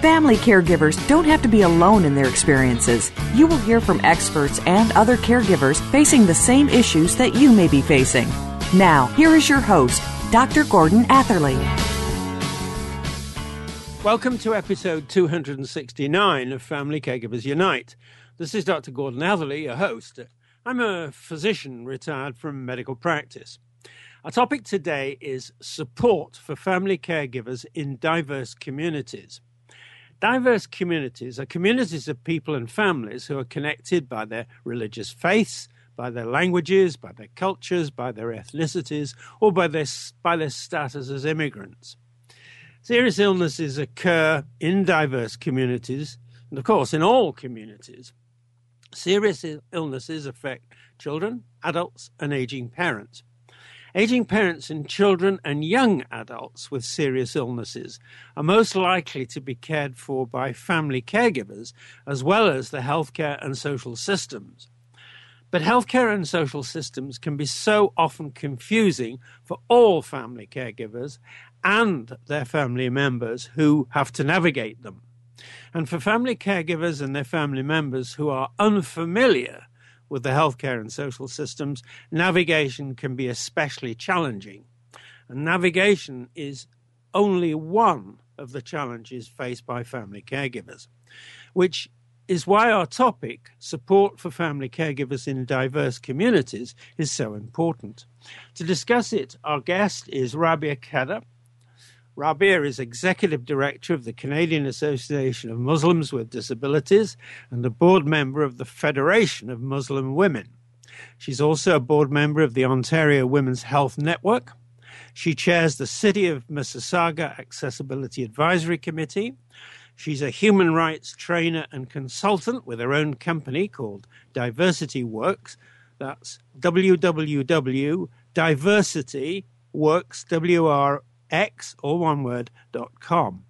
Family caregivers don't have to be alone in their experiences. You will hear from experts and other caregivers facing the same issues that you may be facing. Now, here is your host, Dr. Gordon Atherley. Welcome to episode 269 of Family Caregivers Unite. This is Dr. Gordon Atherley, your host. I'm a physician retired from medical practice. Our topic today is support for family caregivers in diverse communities. Diverse communities are communities of people and families who are connected by their religious faiths, by their languages, by their cultures, by their ethnicities, or by their, by their status as immigrants. Serious illnesses occur in diverse communities, and of course, in all communities. Serious illnesses affect children, adults, and aging parents. Aging parents and children and young adults with serious illnesses are most likely to be cared for by family caregivers as well as the healthcare and social systems. But healthcare and social systems can be so often confusing for all family caregivers and their family members who have to navigate them. And for family caregivers and their family members who are unfamiliar with the healthcare and social systems, navigation can be especially challenging. And navigation is only one of the challenges faced by family caregivers, which is why our topic, support for family caregivers in diverse communities, is so important. To discuss it, our guest is Rabia Khedr. Rabia is Executive Director of the Canadian Association of Muslims with Disabilities and a board member of the Federation of Muslim Women. She's also a board member of the Ontario Women's Health Network. She chairs the City of Mississauga Accessibility Advisory Committee. She's a human rights trainer and consultant with her own company called Diversity Works. That's www.diversityworx, W-R x, or one word, dot com.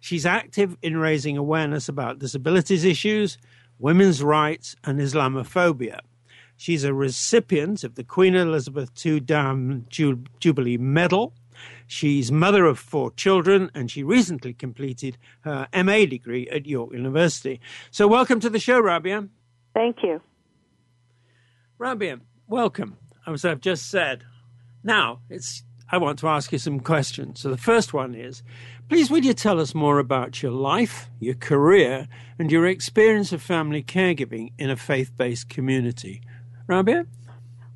She's active in raising awareness about disabilities issues, women's rights, and Islamophobia. She's a recipient of the Queen Elizabeth II Diamond Jubilee Medal. She's mother of four children, and she recently completed her MA degree at York University. So, welcome to the show, Rabia. Thank you. Rabia, welcome. As I've just said, now it's I want to ask you some questions. So the first one is please, would you tell us more about your life, your career, and your experience of family caregiving in a faith based community? Rabia?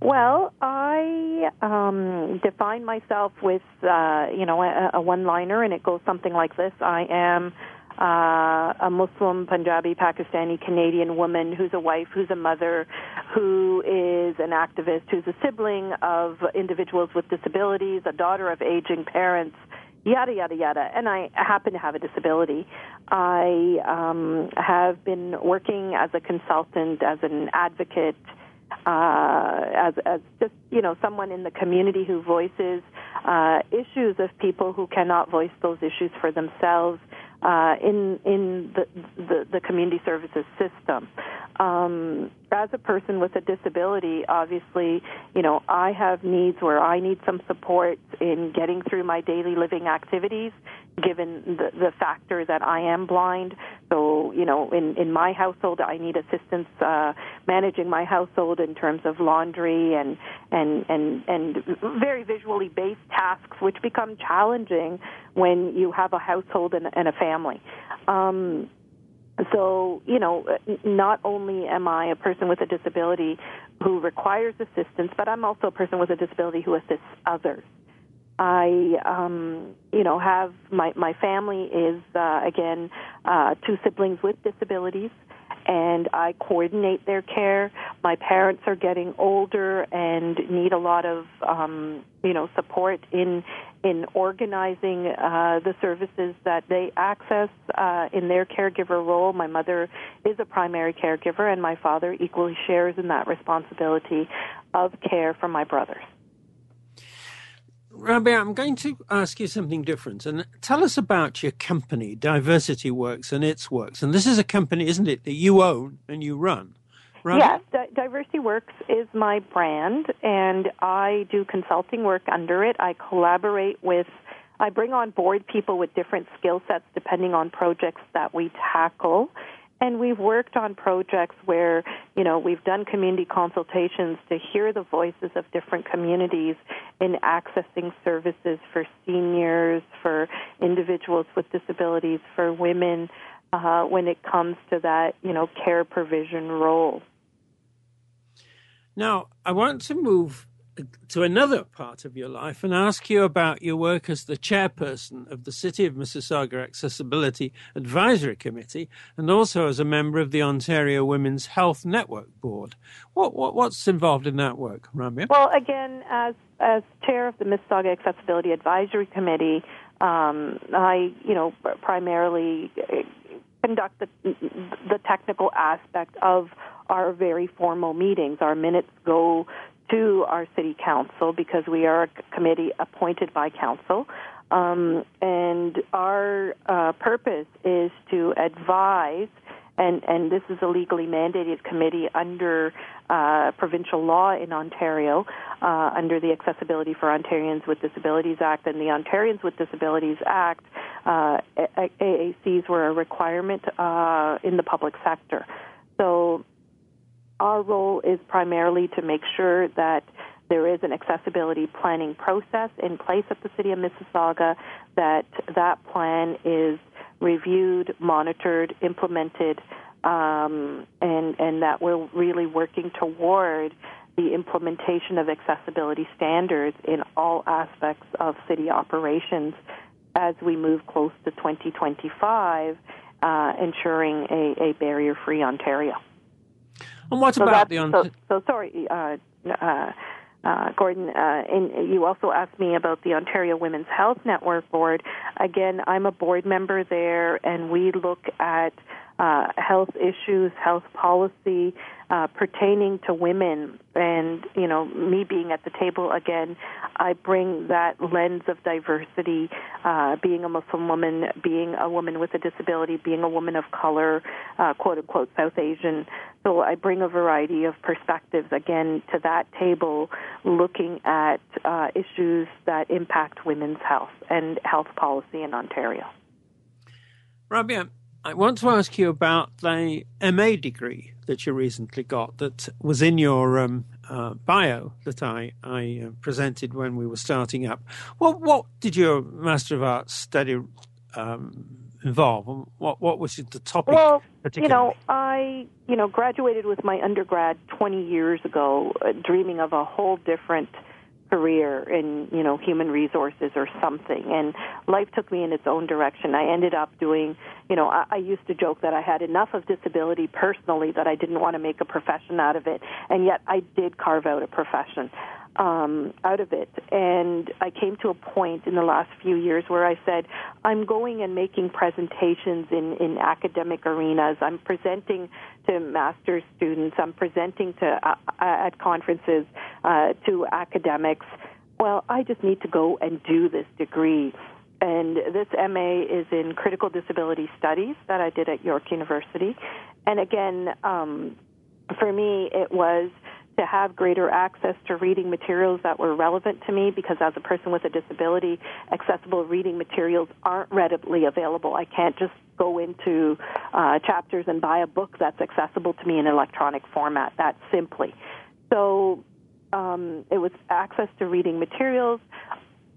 Well, I um, define myself with, uh, you know, a, a one-liner, and it goes something like this: I am uh, a Muslim, Punjabi, Pakistani, Canadian woman who's a wife, who's a mother, who is an activist, who's a sibling of individuals with disabilities, a daughter of aging parents, yada yada yada. And i happen to have a disability. I um, have been working as a consultant as an advocate uh, as, as just you know someone in the community who voices uh, issues of people who cannot voice those issues for themselves uh, in in the, the, the community services system. Um, as a person with a disability, obviously, you know, I have needs where I need some support in getting through my daily living activities, given the, the factor that I am blind. So, you know, in, in my household, I need assistance uh, managing my household in terms of laundry and, and, and, and very visually based tasks, which become challenging when you have a household and, and a family. Um, so, you know, not only am I a person with a disability who requires assistance, but I'm also a person with a disability who assists others. I, um, you know, have my my family is uh, again uh, two siblings with disabilities, and I coordinate their care. My parents are getting older and need a lot of, um, you know, support in in organizing uh, the services that they access uh, in their caregiver role. My mother is a primary caregiver, and my father equally shares in that responsibility of care for my brothers. Rabia, I'm going to ask you something different and tell us about your company, Diversity Works, and its works. And this is a company, isn't it, that you own and you run? Yes, Di- Diversity Works is my brand, and I do consulting work under it. I collaborate with, I bring on board people with different skill sets depending on projects that we tackle. And we've worked on projects where, you know, we've done community consultations to hear the voices of different communities in accessing services for seniors, for individuals with disabilities, for women, uh, when it comes to that, you know, care provision role. Now, I want to move to another part of your life and ask you about your work as the chairperson of the City of Mississauga Accessibility Advisory Committee and also as a member of the Ontario Women's Health Network Board. What, what what's involved in that work, Rabia? Well, again, as as chair of the Mississauga Accessibility Advisory Committee, um, I you know primarily uh, conduct the, the technical aspect of our very formal meetings. Our minutes go to our city council because we are a committee appointed by council. Um, and our uh, purpose is to advise, and, and this is a legally mandated committee under uh, provincial law in Ontario, uh, under the Accessibility for Ontarians with Disabilities Act and the Ontarians with Disabilities Act. Uh, AACs were a requirement uh, in the public sector. So our role is primarily to make sure that there is an accessibility planning process in place at the City of Mississauga, that that plan is reviewed, monitored, implemented, um, and, and that we're really working toward the implementation of accessibility standards in all aspects of city operations as we move close to 2025, uh, ensuring a, a barrier free Ontario. And what so about the on- so, so sorry, uh, uh, uh, Gordon, uh, and you also asked me about the Ontario Women's Health Network Board. Again, I'm a board member there, and we look at uh, health issues, health policy uh, pertaining to women. And, you know, me being at the table again, I bring that lens of diversity, uh, being a Muslim woman, being a woman with a disability, being a woman of color, uh, quote unquote, South Asian. So I bring a variety of perspectives again to that table, looking at uh, issues that impact women's health and health policy in Ontario. Rabia, I want to ask you about the MA degree that you recently got that was in your um, uh, bio that I, I uh, presented when we were starting up. What, what did your Master of Arts study um, involve? What, what was the topic? Well, you know, I you know graduated with my undergrad 20 years ago, uh, dreaming of a whole different – career in you know human resources or something. And life took me in its own direction. I ended up doing you know I, I used to joke that i had enough of disability personally that i didn't want to make a profession out of it. And yet i did carve out a profession um, out of it. And I came to a point in the last few years where I said, I'm going and making presentations in, in academic arenas. I'm presenting to master's students. I'm presenting to uh, uh, at conferences uh, to academics. Well, I just need to go and do this degree. And this MA is in critical disability studies that I did at York University. And again, um, for me, it was to have greater access to reading materials that were relevant to me because as a person with a disability, accessible reading materials aren't readily available. I can't just go into uh, Chapters and buy a book that's accessible to me in electronic format that simply. So um, it was access to reading materials,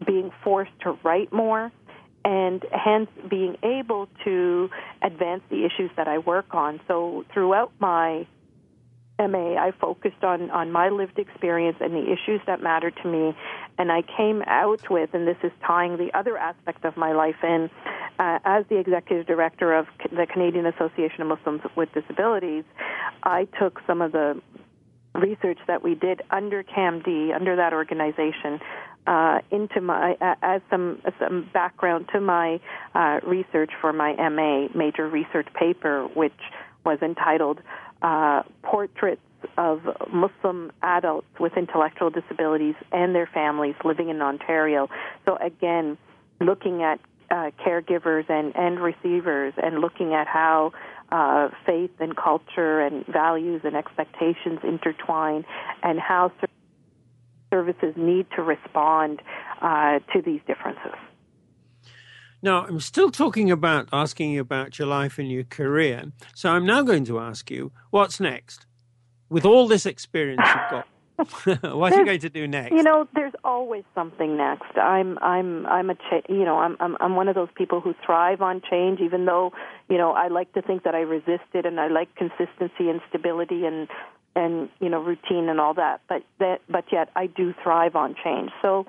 being forced to write more, and hence being able to advance the issues that I work on. So throughout my MA, I focused on, on my lived experience and the issues that matter to me. And I came out with, and this is tying the other aspect of my life in, uh, as the executive director of the Canadian Association of Muslims with Disabilities, I took some of the research that we did under CAMD, under that organization, uh, into my uh, as some some background to my uh, research for my MA major research paper, which was entitled uh, "Portraits of Muslim Adults with Intellectual Disabilities and Their Families Living in Ontario." So again, looking at uh, caregivers and, and receivers and looking at how uh, faith and culture and values and expectations intertwine and how services need to respond uh, to these differences. Now, I'm still talking about asking you about your life and your career. So I'm now going to ask you, what's next? With all this experience you've got, what are you going to do next? You know, there's always something next. I'm I'm I'm a cha- you know I'm I'm I'm one of those people who thrive on change. Even though you know I like to think that I resist it and I like consistency and stability and and you know routine and all that. But that but yet I do thrive on change. So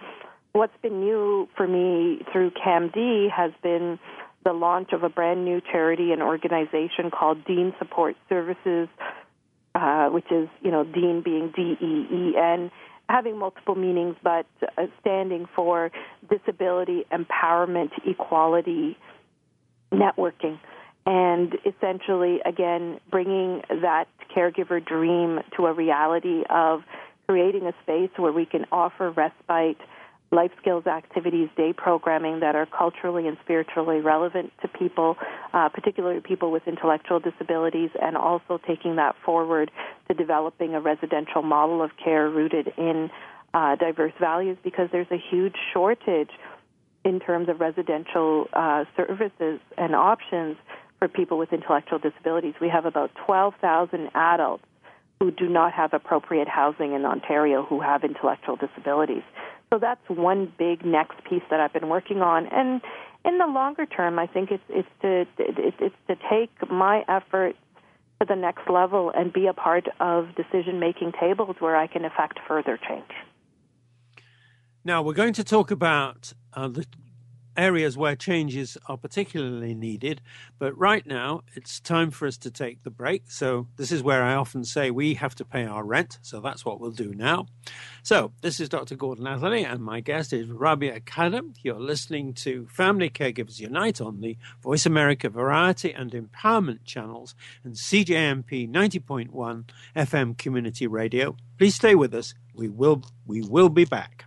what's been new for me through CAMD has been the launch of a brand new charity and organization called Deen Support Services uh, which is, you know, Deen being D E E N, having multiple meanings, but uh, standing for Disability Empowerment Equality Networking. And essentially, again, bringing that caregiver dream to a reality of creating a space where we can offer respite life skills activities, day programming that are culturally and spiritually relevant to people, uh, particularly people with intellectual disabilities, and also taking that forward to developing a residential model of care rooted in uh, diverse values because there's a huge shortage in terms of residential uh, services and options for people with intellectual disabilities. We have about 12,000 adults who do not have appropriate housing in Ontario who have intellectual disabilities. So that's one big next piece that I've been working on. And in the longer term, I think it's it's to it's to take my efforts to the next level and be a part of decision making tables where I can affect further change. Now we're going to talk about uh, the areas where changes are particularly needed. But right now, it's time for us to take the break. So, this is where I often say we have to pay our rent. So, that's what we'll do now. So, this is Dr. Gordon Atherley, and my guest is Rabia Khedr. You're listening to Family Caregivers Unite on the Voice America Variety and Empowerment channels and CJMP 90.1 FM Community Radio. Please stay with us. We will, we will be back.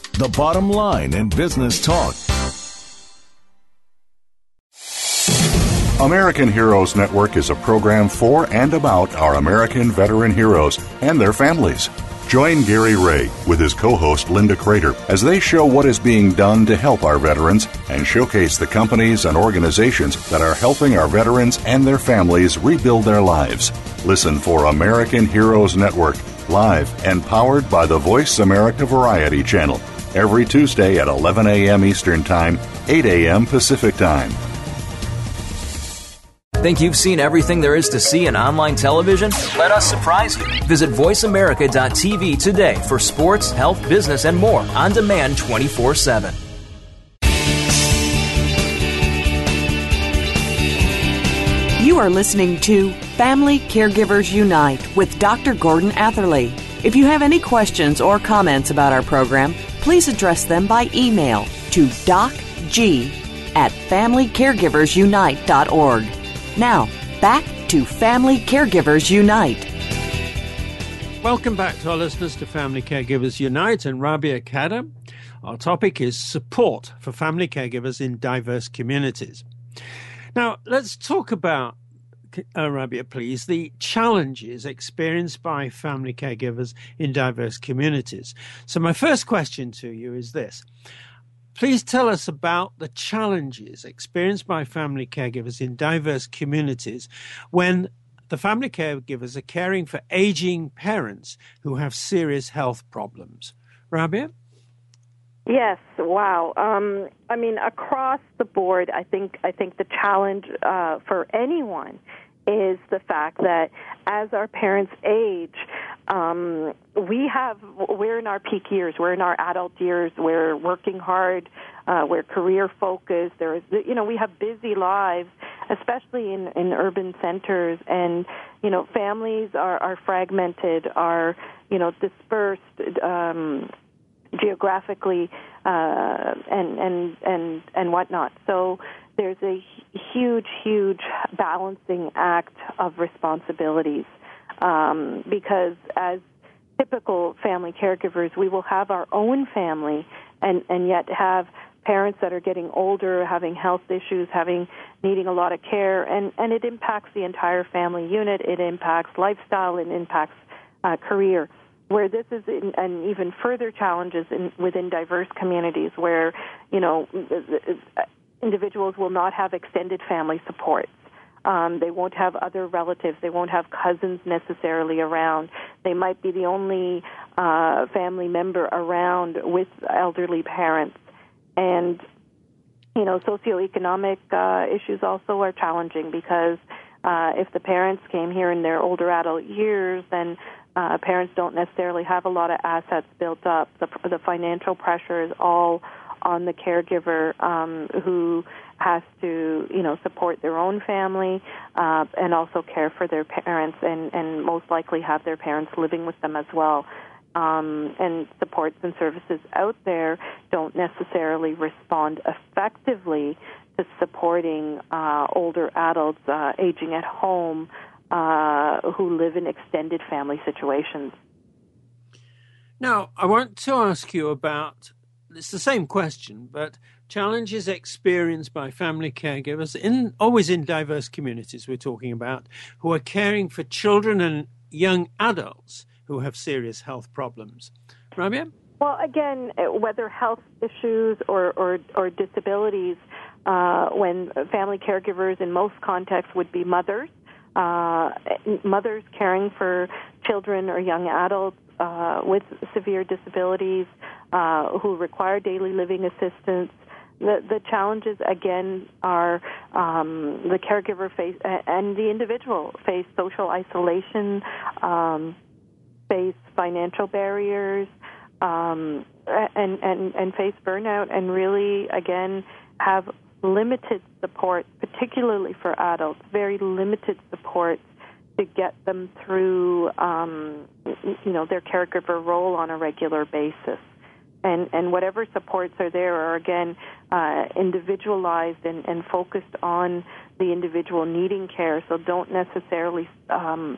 the bottom line in business talk. American Heroes Network is a program for and about our American veteran heroes and their families. Join Gary Ray with his co host Linda Crater as they show what is being done to help our veterans and showcase the companies and organizations that are helping our veterans and their families rebuild their lives. Listen for American Heroes Network, live and powered by the Voice America Variety Channel every Tuesday at 11 a.m. Eastern Time, 8 a.m. Pacific Time. Think you've seen everything there is to see in online television? Let us surprise you. Visit VoiceAmerica.tv today for sports, health, business, and more on demand 24 7. You are listening to Family Caregivers Unite with Dr. Gordon Atherley. If you have any questions or comments about our program, please address them by email to docg at familycaregiversunite.org. Now, back to Family Caregivers Unite. Welcome back to our listeners to Family Caregivers Unite and Rabia Khedr. Our topic is support for family caregivers in diverse communities. Now, let's talk about, uh, Rabia, please, the challenges experienced by family caregivers in diverse communities. So, my first question to you is this Please tell us about the challenges experienced by family caregivers in diverse communities when the family caregivers are caring for aging parents who have serious health problems. Rabia? Yes, wow. Um, I mean, across the board, I think I think the challenge uh, for anyone is the fact that as our parents age, um, we have we're in our peak years, we're in our adult years, we're working hard, uh, we're career focused. There is, you know, we have busy lives, especially in in urban centers, and you know, families are are fragmented, are you know dispersed. Um, geographically uh, and and and and whatnot. So there's a huge, huge balancing act of responsibilities um, because as typical family caregivers, we will have our own family and and yet have parents that are getting older, having health issues, having needing a lot of care, and and it impacts the entire family unit. It impacts lifestyle. It impacts uh, career. Where this is in, and even further challenges in, within diverse communities, where you know individuals will not have extended family support. Um, they won't have other relatives. They won't have cousins necessarily around. They might be the only uh, family member around with elderly parents. And, you know, socioeconomic uh, issues also are challenging because uh, if the parents came here in their older adult years, then uh, parents don't necessarily have a lot of assets built up. The, the financial pressure is all on the caregiver um, who has to, you know, support their own family uh, and also care for their parents, and, and most likely have their parents living with them as well. Um, and supports and services out there don't necessarily respond effectively to supporting uh, older adults uh, aging at home uh, who live in extended family situations. Now, I want to ask you about it's the same question, but challenges experienced by family caregivers in always in diverse communities we're talking about who are caring for children and young adults who have serious health problems. Rabia? Well, again, uh, whether health issues or, or, or disabilities, uh, when family caregivers in most contexts would be mothers, uh, mothers caring for children or young adults uh, with severe disabilities, uh, who require daily living assistance. The, the challenges again are um, the caregiver face and the individual face social isolation, um, face financial barriers, um, and, and and face burnout, and really again have limited support, particularly for adults, very limited support to get them through, um, you know, their caregiver role on a regular basis and and whatever supports are there are again uh, individualized and, and focused on the individual needing care. So don't necessarily um,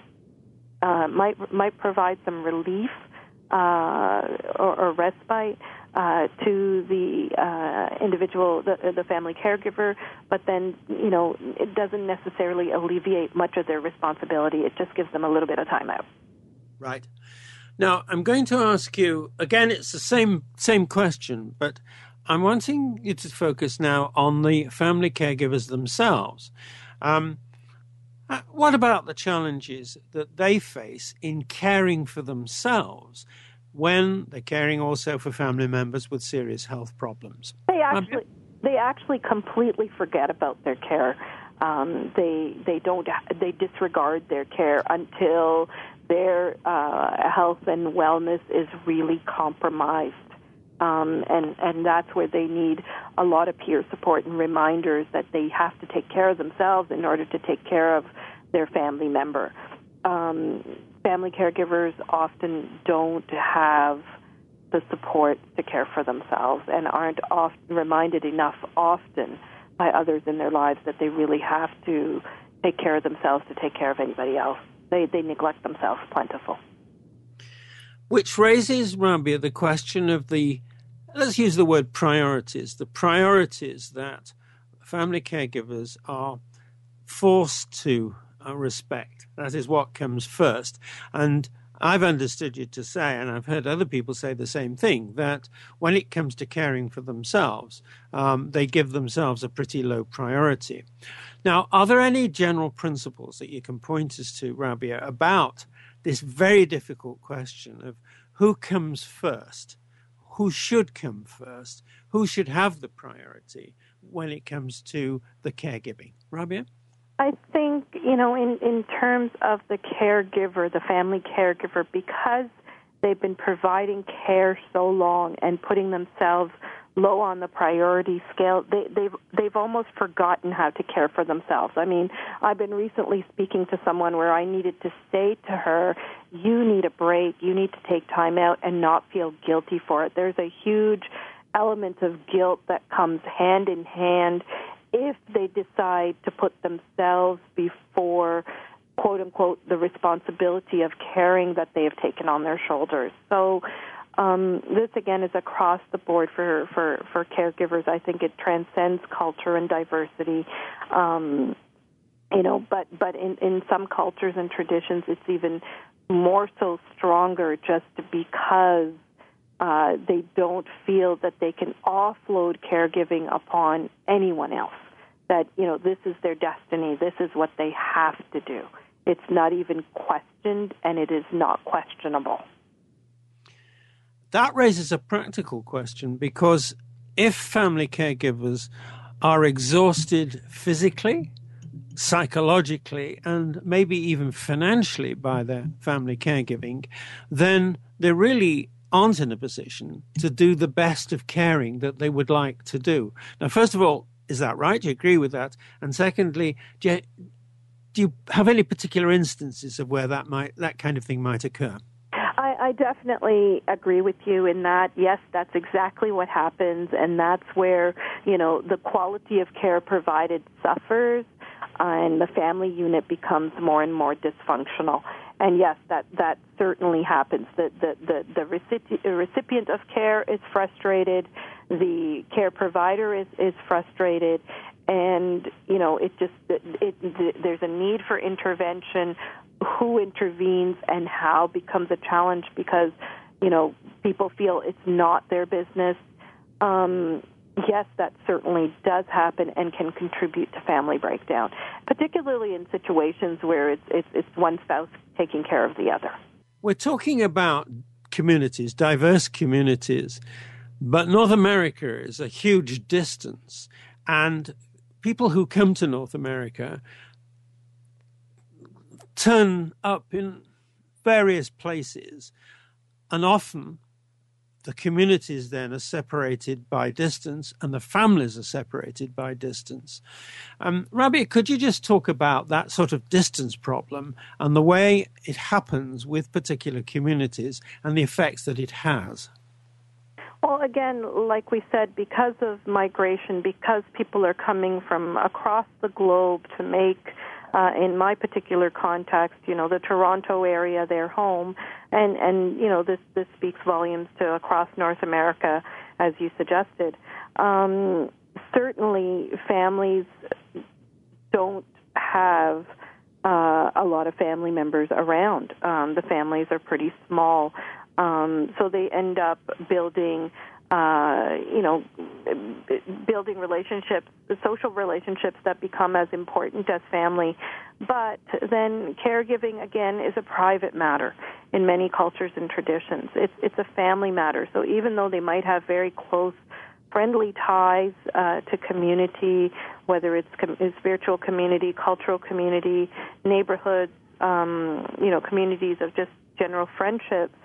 uh, might might provide some relief uh, or, or, respite. Uh, to the uh, individual, the, the family caregiver, but then you know it doesn't necessarily alleviate much of their responsibility. It just gives them a little bit of time out. Right. Now, I'm going to ask you again. It's the same same question, but I'm wanting you to focus now on the family caregivers themselves. Um, uh, what about the challenges that they face in caring for themselves when they're caring also for family members with serious health problems? They actually they actually completely forget about their care. Um, they they don't they disregard their care until their uh, health and wellness is really compromised. Um, and and that's where they need a lot of peer support and reminders that they have to take care of themselves in order to take care of their family member. Um, family caregivers often don't have the support to care for themselves and aren't often reminded enough often by others in their lives that they really have to take care of themselves to take care of anybody else they, they neglect themselves plentiful. Which raises, Rabia, the question of the, let's use the word priorities, the priorities that family caregivers are forced to respect. That is what comes first. And I've understood you to say, and I've heard other people say the same thing, that when it comes to caring for themselves, um, they give themselves a pretty low priority. Now, are there any general principles that you can point us to, Rabia, about this very difficult question of who comes first? Who should come first? Who should have the priority when it comes to the caregiving? Rabia? I think, you know, in, in terms of the caregiver, the family caregiver, because they've been providing care so long and putting themselves low on the priority scale, they, they've they've almost forgotten how to care for themselves. I mean, I've been recently speaking to someone where I needed to say to her, "You need a break. You need to take time out and not feel guilty for it." There's a huge element of guilt that comes hand in hand if they decide to put themselves before quote unquote the responsibility of caring that they have taken on their shoulders. So um, this again is across the board for, for, for caregivers. I think it transcends culture and diversity. Um, you know, but but in, in some cultures and traditions, it's even more so stronger just because uh, they don't feel that they can offload caregiving upon anyone else. That you know, this is their destiny. This is what they have to do. It's not even questioned, and it is not questionable. That raises a practical question because if family caregivers are exhausted physically, psychologically, and maybe even financially by their family caregiving, then they're really aren't in a position to do the best of caring that they would like to do. Now, first of all, is that right? Do you agree with that? And secondly, do you, do you have any particular instances of where that might that kind of thing might occur? I, I definitely agree with you in that. Yes, that's exactly what happens, and that's where you know the quality of care provided suffers, and the family unit becomes more and more dysfunctional. And yes, that that certainly happens. The the the, the recipient, of care is frustrated, the care provider is is frustrated, and you know it just it, it, there's a need for intervention who intervenes and how becomes a challenge because you know people feel it's not their business. Um, yes, that certainly does happen and can contribute to family breakdown, particularly in situations where it's it's, it's one spouse taking care of the other. We're talking about communities, diverse communities, but North America is a huge distance, and people who come to North America turn up in various places, and often the communities then are separated by distance and the families are separated by distance. Um, Rabia, could you just talk about that sort of distance problem and the way it happens with particular communities and the effects that it has? Well, again, like we said, because of migration, because people are coming from across the globe to make uh, in my particular context, you know, the Toronto area, their home, and and you know this this speaks volumes to across North America, as you suggested. Um, certainly, families don't have uh, a lot of family members around. Um, the families are pretty small, um, so they end up building uh, you know, building relationships, social relationships that become as important as family. But then caregiving, again, is a private matter in many cultures and traditions. It's, it's a family matter. So even though they might have very close, friendly ties uh, to community, whether it's com- spiritual community, cultural community, neighborhoods, um, you know, communities of just general friendships,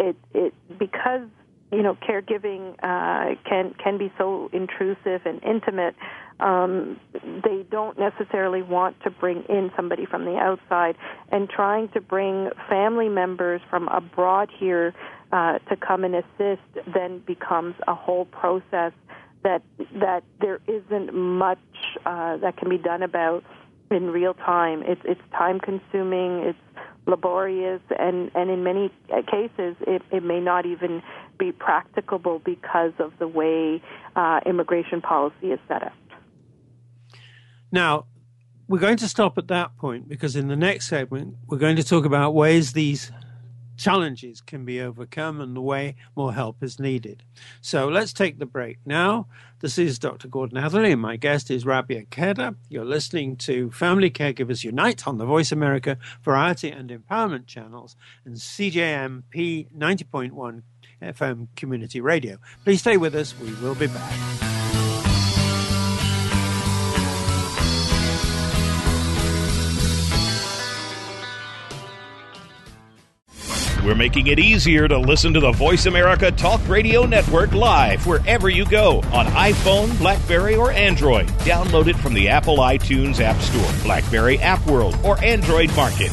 it, it because you know, caregiving uh, can can be so intrusive and intimate. Um, they don't necessarily want to bring in somebody from the outside, and trying to bring family members from abroad here uh, to come and assist then becomes a whole process that that there isn't much uh, that can be done about in real time. It's it's time consuming. It's laborious, and, and in many cases, it, it may not even be practicable because of the way uh, immigration policy is set up. Now, we're going to stop at that point because in the next segment, we're going to talk about ways these challenges can be overcome and the way more help is needed. So let's take the break now. This is Dr. Gordon Atherley, and my guest is Rabia Khedr. You're listening to Family Caregivers Unite on the Voice America Variety and Empowerment channels and CJMP 90.1 FM Community Radio. Please stay with us. We will be back. We're making it easier to listen to the Voice America Talk Radio Network live wherever you go on iPhone, Blackberry, or Android. Download it from the Apple iTunes App Store, Blackberry App World, or Android Market.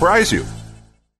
surprise you.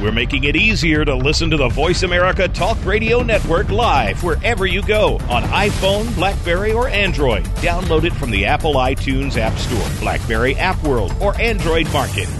We're making it easier to listen to the Voice America Talk Radio Network live wherever you go on iPhone, Blackberry, or Android. Download it from the Apple iTunes App Store, Blackberry App World, or Android Market.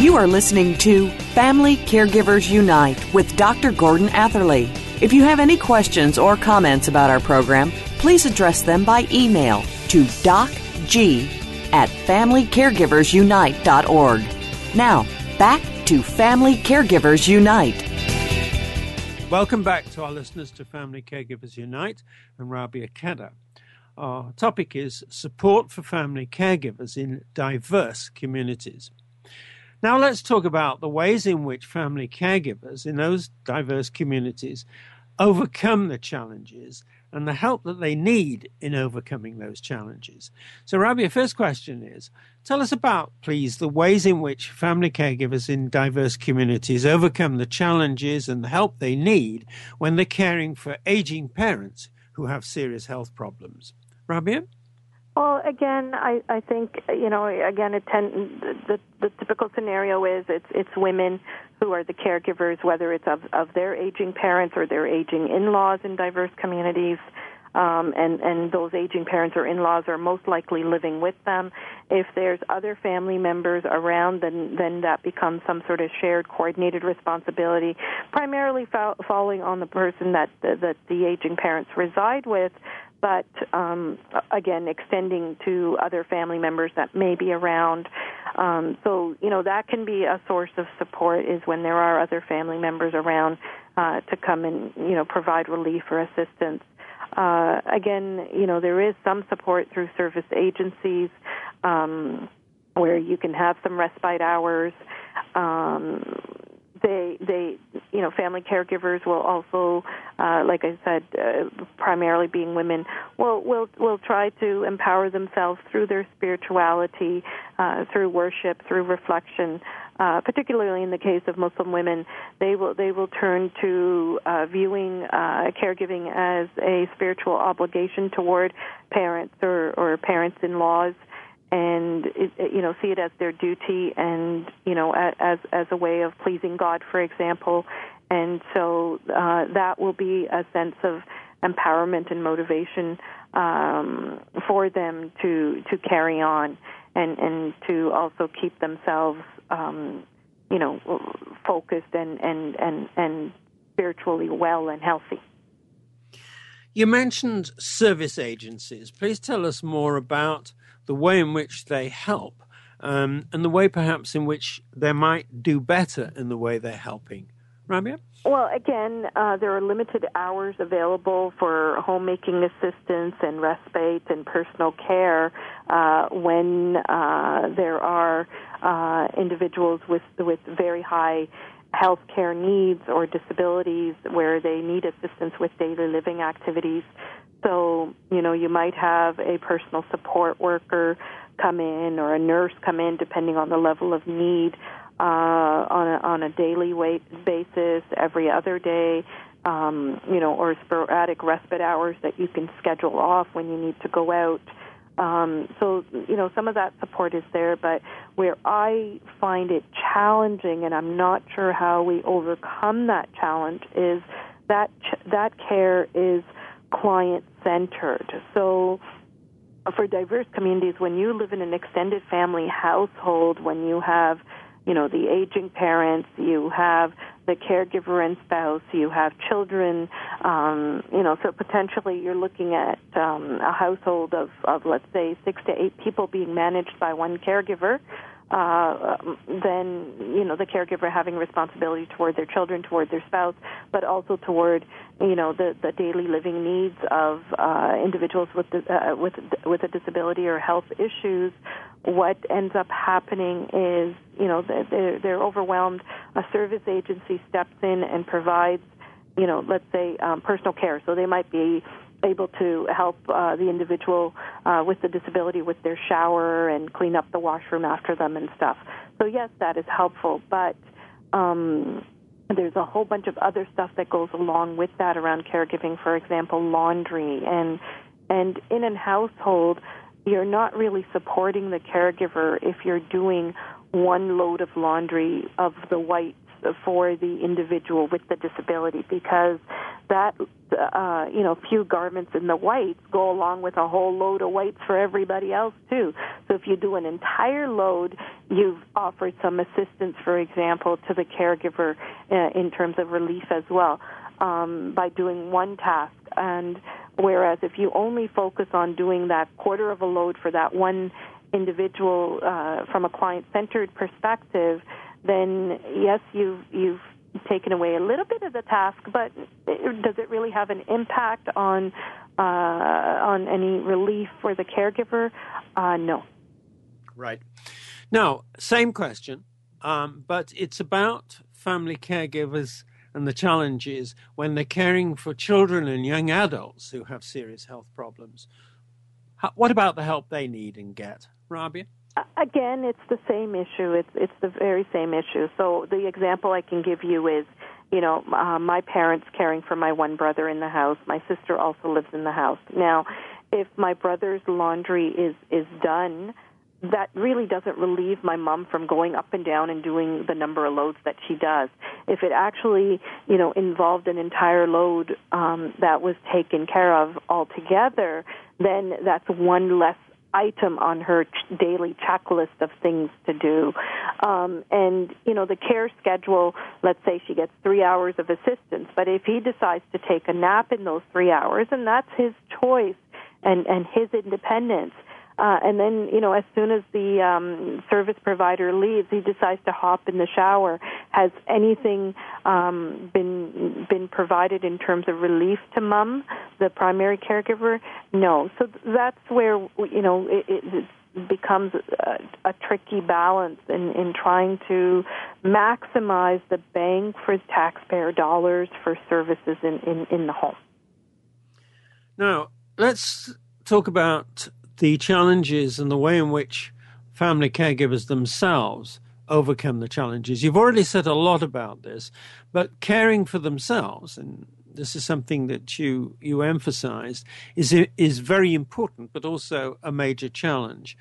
You are listening to Family Caregivers Unite with Dr. Gordon Atherley. If you have any questions or comments about our program, please address them by email to doc G at FamilyCaregiversUnite.org. Now, back to Family Caregivers Unite. Welcome back to our listeners to Family Caregivers Unite and Rabia Khedr. Our topic is support for family caregivers in diverse communities. Now, let's talk about the ways in which family caregivers in those diverse communities overcome the challenges and the help that they need in overcoming those challenges. So, Rabia, first question is tell us about, please, the ways in which family caregivers in diverse communities overcome the challenges and the help they need when they're caring for aging parents who have serious health problems. Rabia? Well, again, I, I think you know. Again, it tend, the the typical scenario is it's it's women who are the caregivers, whether it's of of their aging parents or their aging in-laws in diverse communities. Um, and and those aging parents or in-laws are most likely living with them. If there's other family members around, then then that becomes some sort of shared, coordinated responsibility, primarily fo- following on the person that that the aging parents reside with but um, again, extending to other family members that may be around. Um, so, you know, that can be a source of support is when there are other family members around uh, to come and, you know, provide relief or assistance. Uh, again, you know, there is some support through service agencies um, where you can have some respite hours. Um, they they you know family caregivers will also uh, like I said uh, primarily being women will will will try to empower themselves through their spirituality uh, through worship through reflection uh, particularly in the case of Muslim women. They will they will turn to uh, viewing uh, caregiving as a spiritual obligation toward parents or or parents in laws and you know see it as their duty and you know as as a way of pleasing God for example. And so uh, that will be a sense of empowerment and motivation um, for them to to carry on and and to also keep themselves um, you know focused and and and and spiritually well and healthy You mentioned service agencies. Please tell us more about the way in which they help um, and the way perhaps in which they might do better in the way they're helping. Rabia? Well, again, uh, there are limited hours available for homemaking assistance and respite and personal care uh, when uh, there are uh, individuals with with very high health care needs or disabilities where they need assistance with daily living activities. So, you know, you might have a personal support worker come in or a nurse come in, depending on the level of need, uh, on a, on a daily weight basis, every other day, um, you know, or sporadic respite hours that you can schedule off when you need to go out. Um, so, you know, some of that support is there, but where I find it challenging, and I'm not sure how we overcome that challenge, is that ch- that care is client centered. So, for diverse communities, when you live in an extended family household, when you have you know the aging parents you have the caregiver and spouse you have children um, you know so potentially you're looking at um, a household of, of let's say six to eight people being managed by one caregiver uh, then you know the caregiver having responsibility toward their children, toward their spouse, but also toward you know the the daily living needs of uh, individuals with the, uh, with with a disability or health issues. What ends up happening is you know they're, they're overwhelmed. A service agency steps in and provides you know let's say um, personal care. So they might be able to help uh, the individual uh, with the disability with their shower and clean up the washroom after them and stuff. So yes, that is helpful, but um, there's a whole bunch of other stuff that goes along with that around caregiving. For example, laundry and and in a household, you're not really supporting the caregiver if you're doing one load of laundry of the whites for the individual with the disability because that uh, you know few garments in the whites go along with a whole load of whites for everybody else too. So if you do an entire load, you've offered some assistance, for example, to the caregiver uh, in terms of relief as well um, by doing one task. And whereas if you only focus on doing that quarter of a load for that one individual uh, from a client-centered perspective, then yes, you've you've taken away a little bit of the task, but does it really have an impact on uh, on any relief for the caregiver? Uh, no. Right. Now, same question, um, but it's about family caregivers and the challenges when they're caring for children and young adults who have serious health problems. How, what about the help they need and get, Rabia? Again, it's the same issue. It's it's the very same issue. So the example I can give you is, you know, uh, my parents caring for my one brother in the house. My sister also lives in the house. Now, if my brother's laundry is is done, that really doesn't relieve my mom from going up and down and doing the number of loads that she does. If it actually, you know, involved an entire load um, that was taken care of altogether, then that's one less item on her ch- daily checklist of things to do. Um, and, you know, the care schedule, let's say she gets three hours of assistance, but if he decides to take a nap in those three hours, and that's his choice and, and his independence, uh, and then, you know, as soon as the um, service provider leaves, he decides to hop in the shower. Has anything um, been been provided in terms of relief to mom, the primary caregiver? No. So that's where you know it, it becomes a, a tricky balance in, in trying to maximize the bang for taxpayer dollars for services in, in, in the home. Now, let's talk about the challenges and the way in which family caregivers themselves overcome the challenges. You've already said a lot about this, but caring for themselves, and this is something that you you emphasized, is is very important, but also a major challenge.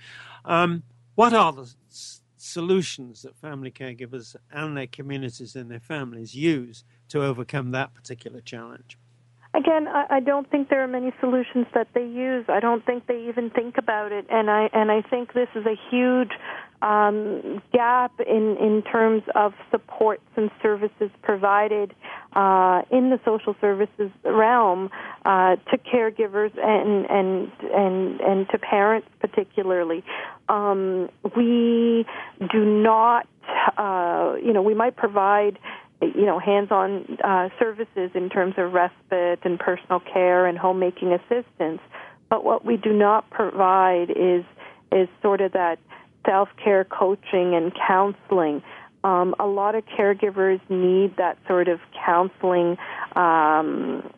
Um, what are the s- solutions that family caregivers and their communities and their families use to overcome that particular challenge? Again, I, I don't think there are many solutions that they use. I don't think they even think about it, and I and I think this is a huge um, gap in, in terms of supports and services provided uh, in the social services realm uh, to caregivers and, and and and to parents particularly. Um, we do not, uh, you know, we might provide you know, hands-on uh, services in terms of respite and personal care and homemaking assistance. But what we do not provide is is sort of that self-care coaching and counseling. Um, a lot of caregivers need that sort of counseling um,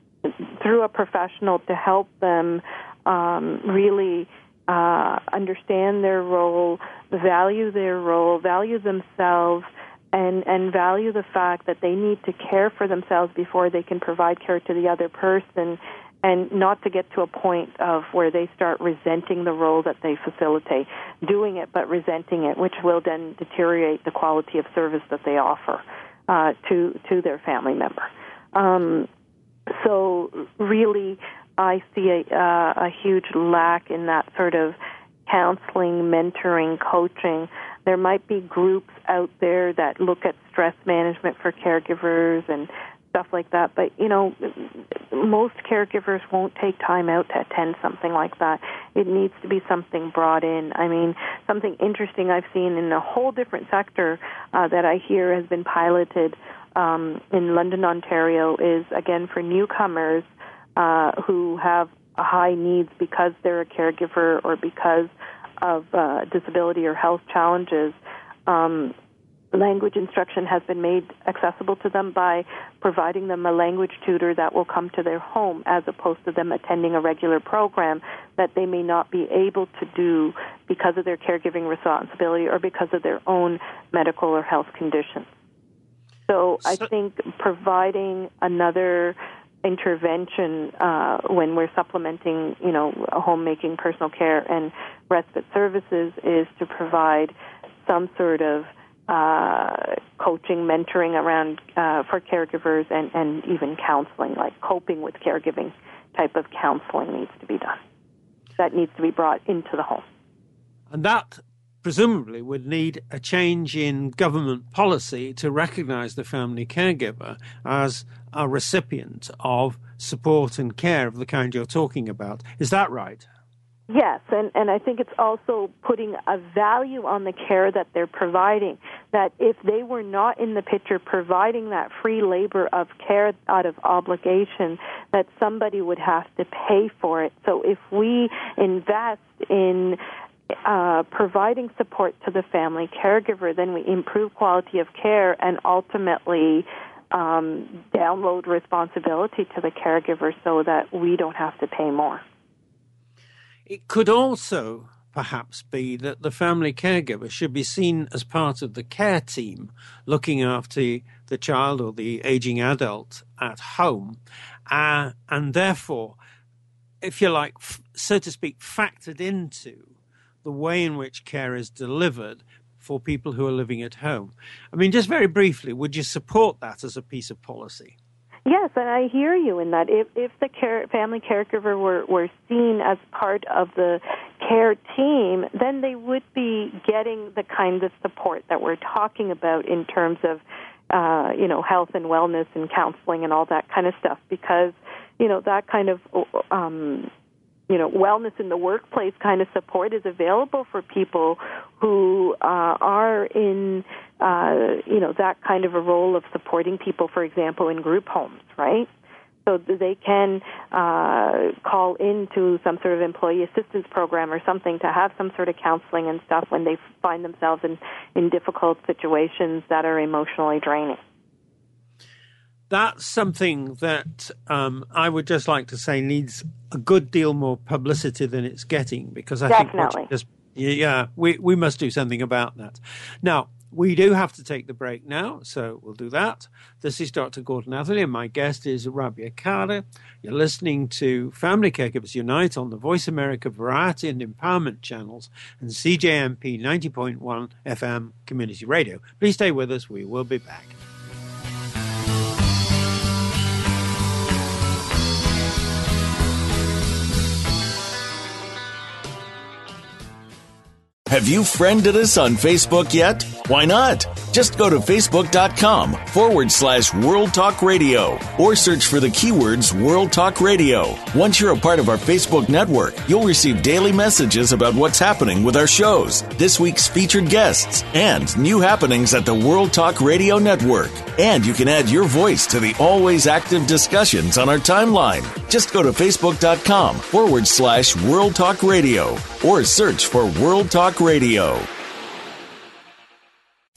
through a professional to help them um, really uh, understand their role, value their role, value themselves, and and value the fact that they need to care for themselves before they can provide care to the other person and not to get to a point of where they start resenting the role that they facilitate doing it but resenting it which will then deteriorate the quality of service that they offer uh, to to their family member. Um, so really I see a, uh, a huge lack in that sort of counseling, mentoring, coaching there might be groups out there that look at stress management for caregivers and stuff like that. But you know, most caregivers won't take time out to attend something like that. It needs to be something brought in. I mean, something interesting I've seen in a whole different sector uh, that I hear has been piloted um, in London, Ontario, is again for newcomers uh, who have high needs because they're a caregiver or because of uh, disability or health challenges, um, language instruction has been made accessible to them by providing them a language tutor that will come to their home as opposed to them attending a regular program that they may not be able to do because of their caregiving responsibility or because of their own medical or health conditions. So, so I think providing another intervention uh, when we're supplementing, you know, homemaking, personal care, and respite services is to provide some sort of uh, coaching, mentoring around uh, for caregivers, and, and even counseling, like coping with caregiving type of counseling needs to be done. That needs to be brought into the home. And that presumably would need a change in government policy to recognize the family caregiver as a recipient of support and care of the kind you're talking about. Is that right? Yes, and, and I think it's also putting a value on the care that they're providing. That if they were not in the picture providing that free labor of care out of obligation, that somebody would have to pay for it. So if we invest in uh, providing support to the family caregiver, then we improve quality of care and ultimately um, download responsibility to the caregiver so that we don't have to pay more. It could also perhaps be that the family caregiver should be seen as part of the care team looking after the child or the aging adult at home, uh, and therefore, if you like, f- so to speak, factored into the way in which care is delivered for people who are living at home. I mean, just very briefly, would you support that as a piece of policy? Yes, and I hear you in that. If if the care, family caregiver were were seen as part of the care team, then they would be getting the kind of support that we're talking about in terms of, uh, you know, health and wellness and counseling and all that kind of stuff. Because you know that kind of um, you know, wellness in the workplace kind of support is available for people who uh, are in, uh, you know, that kind of a role of supporting people, for example, in group homes, right? So they can uh, call into some sort of employee assistance program or something to have some sort of counseling and stuff when they find themselves in, in difficult situations that are emotionally draining that's something that um, I would just like to say needs a good deal more publicity than it's getting because I Definitely. think just, yeah, we we must do something about that. Now we do have to take the break now, so we'll do that. This is Dr. Gordon Atherley, and my guest is Rabia Khedr. You're listening to Family Caregivers Unite on the Voice America Variety and Empowerment channels and CJMP 90.1 FM Community Radio. Please stay with us. We will be back. Have you friended us on Facebook yet? Why not? Just go to facebook.com forward slash World Talk Radio or search for the keywords World Talk Radio. Once you're a part of our Facebook network, you'll receive daily messages about what's happening with our shows, this week's featured guests, and new happenings at the World Talk Radio Network. And you can add your voice to the always active discussions on our timeline. Just go to facebook.com forward slash World Talk Radio or search for World Talk Radio.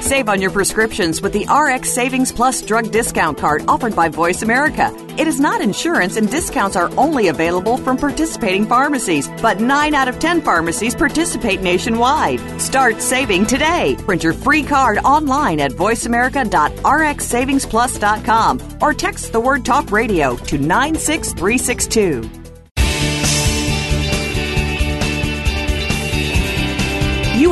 Save on your prescriptions with the RX Savings Plus drug discount card offered by Voice America. It is not insurance and discounts are only available from participating pharmacies, but 9 out of 10 pharmacies participate nationwide. Start saving today. Print your free card online at voiceamerica.rxsavingsplus.com or text the word talk radio to 96362.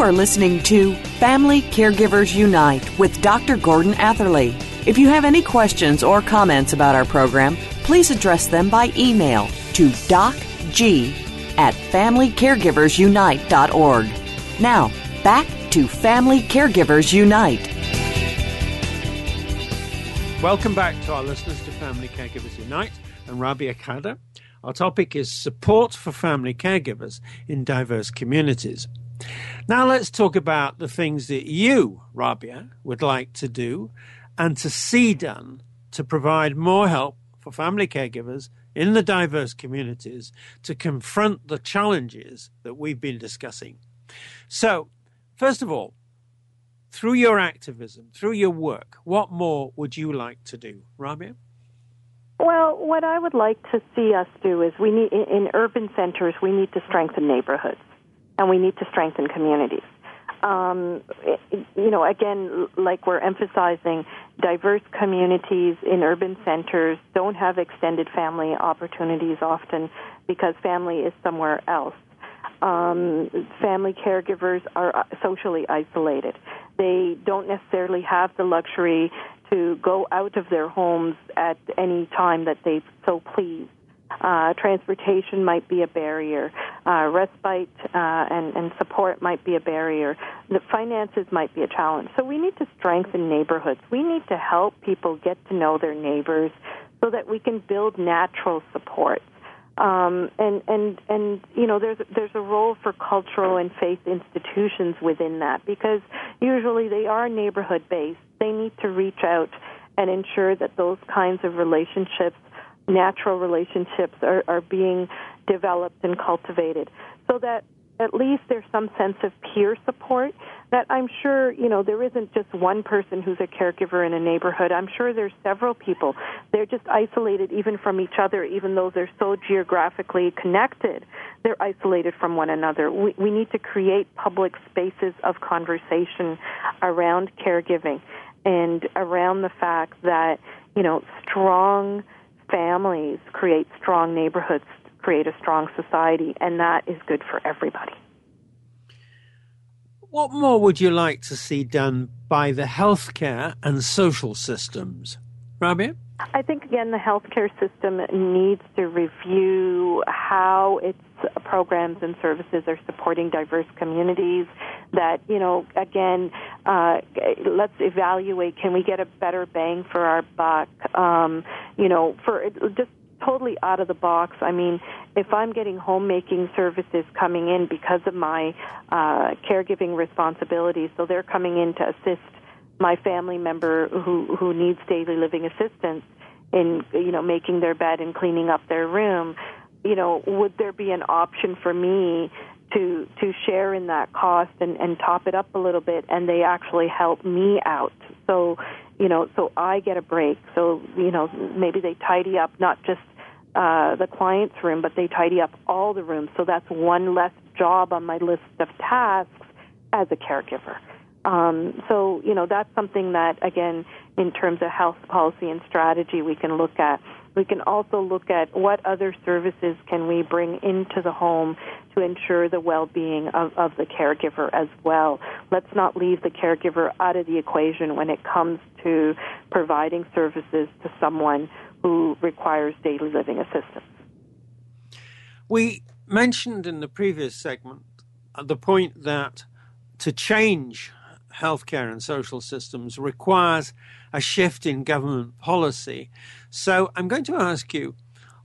You are listening to Family Caregivers Unite with Dr. Gordon Atherley. If you have any questions or comments about our program, please address them by email to docg at familycaregiversunite.org. Now, back to Family Caregivers Unite. Welcome back to our listeners to Family Caregivers Unite and Rabia Khedr. Our topic is support for family caregivers in diverse communities. Now let's talk about the things that you, Rabia, would like to do and to see done to provide more help for family caregivers in the diverse communities to confront the challenges that we've been discussing. So, first of all, through your activism, through your work, what more would you like to do, Rabia? Well, what I would like to see us do is we need in urban centers we need to strengthen neighborhoods and we need to strengthen communities. Um, you know, again, like we're emphasizing, diverse communities in urban centers don't have extended family opportunities often because family is somewhere else. Um, family caregivers are socially isolated. They don't necessarily have the luxury to go out of their homes at any time that they so please. Uh, transportation might be a barrier. Uh, respite uh, and, and support might be a barrier. The finances might be a challenge. So we need to strengthen neighborhoods. We need to help people get to know their neighbors so that we can build natural support. Um, and and and you know there's there's a role for cultural and faith institutions within that because usually they are neighborhood based. They need to reach out and ensure that those kinds of relationships natural relationships are, are being developed and cultivated so that at least there's some sense of peer support that I'm sure, you know, there isn't just one person who's a caregiver in a neighborhood. I'm sure there's several people. They're just isolated even from each other, even though they're so geographically connected. They're isolated from one another. We, we need to create public spaces of conversation around caregiving and around the fact that, you know, strong families create strong neighborhoods, create a strong society, and that is good for everybody. What more would you like to see done by the healthcare and social systems? Rabia? I think, again, the healthcare system needs to review how its programs and services are supporting diverse communities. That, you know, again, uh, let's evaluate can we get a better bang for our buck? Um, you know, for just totally out of the box. I mean, if I'm getting homemaking services coming in because of my uh, caregiving responsibilities, so they're coming in to assist my family member who who needs daily living assistance in you know making their bed and cleaning up their room you know would there be an option for me to to share in that cost and and top it up a little bit and they actually help me out so you know so I get a break so you know maybe they tidy up not just uh, the client's room, but they tidy up all the rooms. So that's one less job on my list of tasks as a caregiver. Um, so, you know, that's something that, again, in terms of health policy and strategy, we can look at. We can also look at what other services can we bring into the home to ensure the well-being of, of the caregiver as well. Let's not leave the caregiver out of the equation when it comes to providing services to someone who requires daily living assistance. We mentioned in the previous segment the point that to change healthcare and social systems requires a shift in government policy. So I'm going to ask you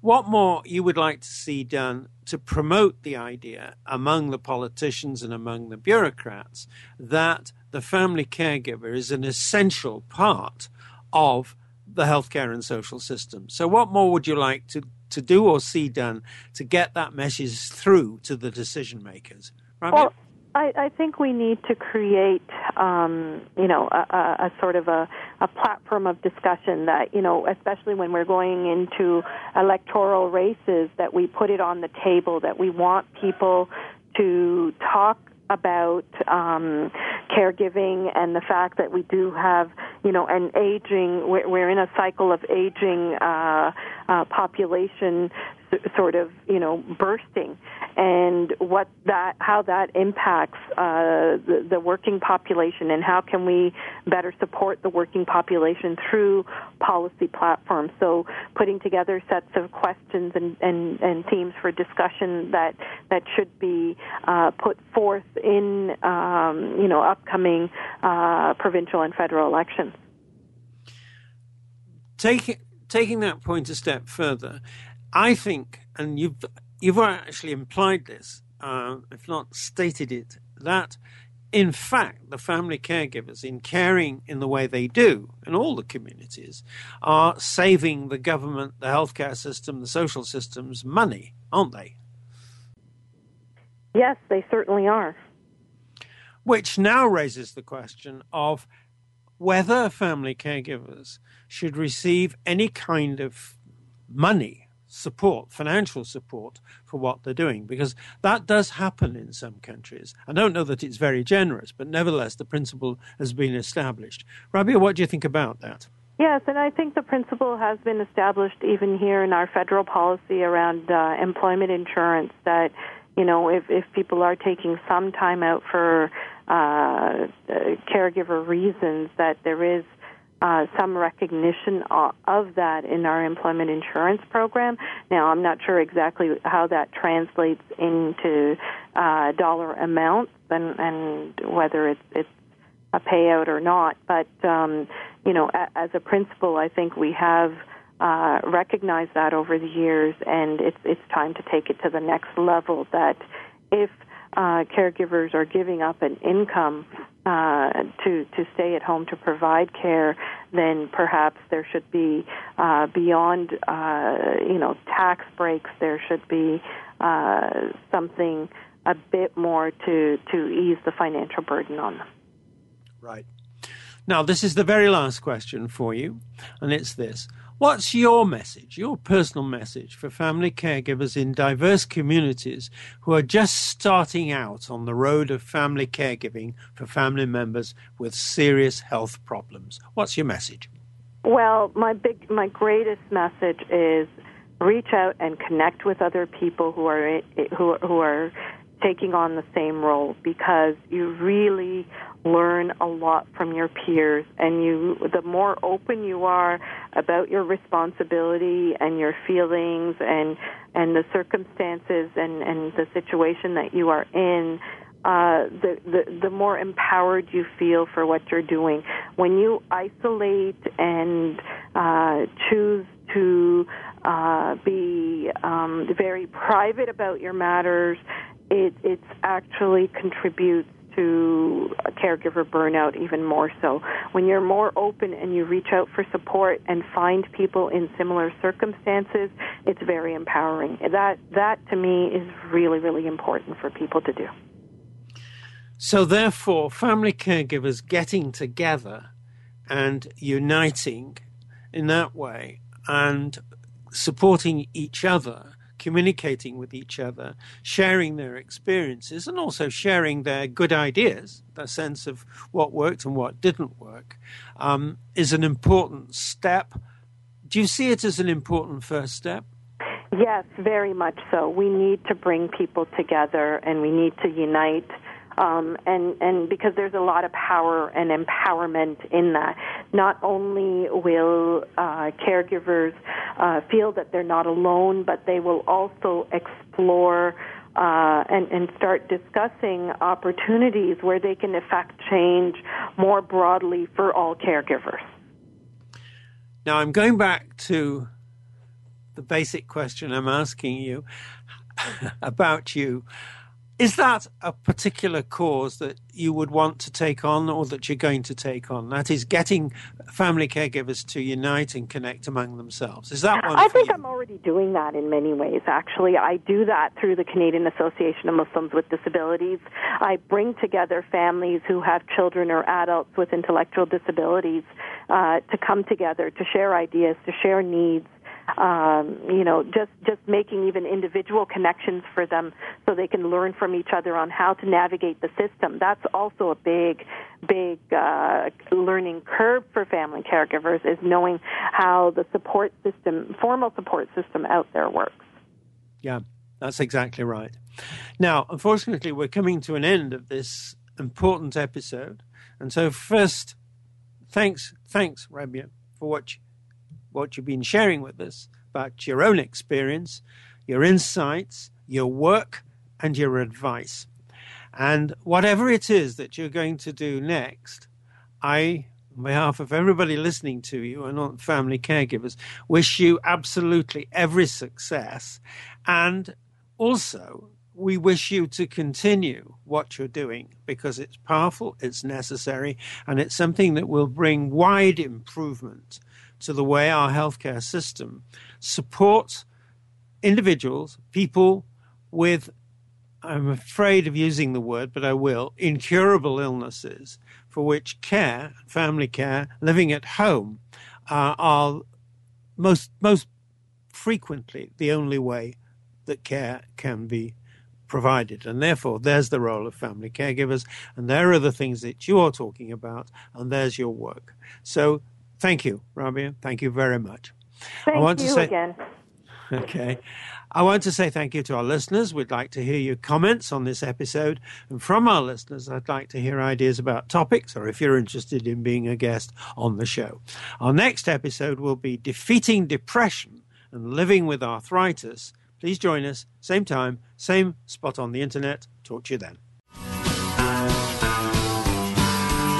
what more you would like to see done to promote the idea among the politicians and among the bureaucrats that the family caregiver is an essential part of the healthcare and social system. So, what more would you like to, to do or see done to get that message through to the decision makers? Well, I, I think we need to create, um, you know, a, a, sort of a, a platform of discussion that, you know, especially when we're going into electoral races, that we put it on the table, that we want people to talk about um, caregiving and the fact that we do have, you know, an aging. We're, we're in a cycle of aging uh, uh, population sort of you know bursting and what that how that impacts uh, the, the working population and how can we better support the working population through policy platforms. So putting together sets of questions and, and, and themes for discussion that that should be uh, put forth in um, you know upcoming uh, provincial and federal elections. Taking taking that point a step further I think, and you've you've actually implied this, uh, if not stated it, that in fact the family caregivers, in caring in the way they do in all the communities, are saving the government, the healthcare system, the social systems money, aren't they? Yes, they certainly are. Which now raises the question of whether family caregivers should receive any kind of money support, financial support for what they're doing, because that does happen in some countries. I don't know that it's very generous, but nevertheless, the principle has been established. Rabia, what do you think about that? Yes, and I think the principle has been established even here in our federal policy around uh, employment insurance that, you know, if, if people are taking some time out for uh, uh, caregiver reasons, that there is uh, some recognition of that in our employment insurance program. Now, I'm not sure exactly how that translates into uh, dollar amounts and, and whether it's, it's a payout or not. But um, you know, a, as a principle, I think we have uh, recognized that over the years, and it's it's time to take it to the next level. That if uh, caregivers are giving up an income uh, to to stay at home to provide care, then perhaps there should be uh, beyond uh, you know tax breaks. There should be uh, something a bit more to to ease the financial burden on them. Right. Now, this is the very last question for you, and it's this. What's your message, your personal message for family caregivers in diverse communities who are just starting out on the road of family caregiving for family members with serious health problems? What's your message? Well, my big my greatest message is reach out and connect with other people who are who who are taking on the same role because you really learn a lot from your peers and you the more open you are about your responsibility and your feelings and and the circumstances and and the situation that you are in uh, the, the the more empowered you feel for what you're doing. When you isolate and uh, choose to uh, be um, very private about your matters, it it's actually contributes to caregiver burnout even more so. When you're more open and you reach out for support and find people in similar circumstances, it's very empowering. That that to me is really really important for people to do. So therefore, family caregivers getting together and uniting in that way and supporting each other communicating with each other, sharing their experiences, and also sharing their good ideas, their sense of what worked and what didn't work, um, is an important step. Do you see it as an important first step? Yes, very much so. We need to bring people together and we need to unite um, and and because there's a lot of power and empowerment in that. Not only will uh, caregivers uh, feel that they're not alone, but they will also explore. Uh, and, and start discussing opportunities where they can affect change more broadly for all caregivers. Now, I'm going back to the basic question I'm asking you about you. Is that a particular cause that you would want to take on or that you're going to take on? That is getting family caregivers to unite and connect among themselves. Is that one? I think you? I'm already doing that in many ways, actually. I do that through the Canadian Association of Muslims with Disabilities. I bring together families who have children or adults with intellectual disabilities uh, to come together, to share ideas, to share needs um, you know, just just making even individual connections for them so they can learn from each other on how to navigate the system. That's also a big, big uh, learning curve for family caregivers is knowing how the support system, formal support system out there works. Yeah, that's exactly right. Now, unfortunately, we're coming to an end of this important episode, and so first, thanks, thanks, Rabia, for you what you've been sharing with us about your own experience, your insights, your work, and your advice. And whatever it is that you're going to do next, I, on behalf of everybody listening to you and on family caregivers, wish you absolutely every success. And also, we wish you to continue what you're doing because it's powerful, it's necessary, and it's something that will bring wide improvement to the way our healthcare system supports individuals, people with, I'm afraid of using the word, but I will, incurable illnesses for which care, family care, living at home uh, are most, most frequently the only way that care can be provided. And therefore, there's the role of family caregivers, and there are the things that you are talking about, and there's your work. So Thank you, Rabia. Thank you very much. Thank I want you to say, again. Okay. I want to say thank you to our listeners. We'd like to hear your comments on this episode. And from our listeners, I'd like to hear ideas about topics or if you're interested in being a guest on the show. Our next episode will be Defeating Depression and Living with Arthritis. Please join us, same time, same spot on the internet. Talk to you then.